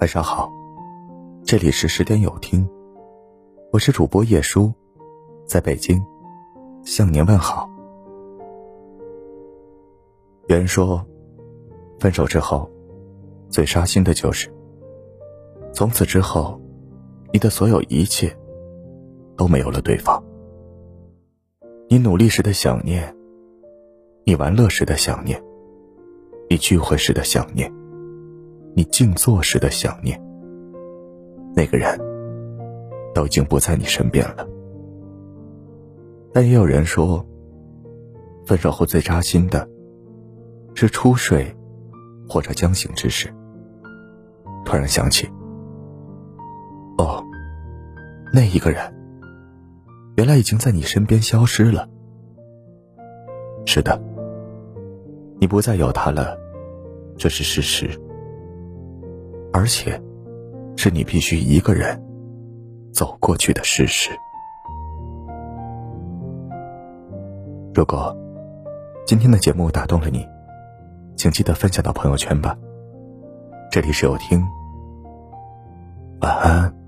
晚上好，这里是十点有听，我是主播叶舒，在北京向您问好。有人说，分手之后最扎心的就是，从此之后，你的所有一切都没有了对方。你努力时的想念，你玩乐时的想念，你聚会时的想念。你静坐时的想念，那个人都已经不在你身边了。但也有人说，分手后最扎心的，是初睡或者将醒之时，突然想起，哦，那一个人，原来已经在你身边消失了。是的，你不再有他了，这是事实。而且，是你必须一个人走过去的事实。如果今天的节目打动了你，请记得分享到朋友圈吧。这里是有听，晚安。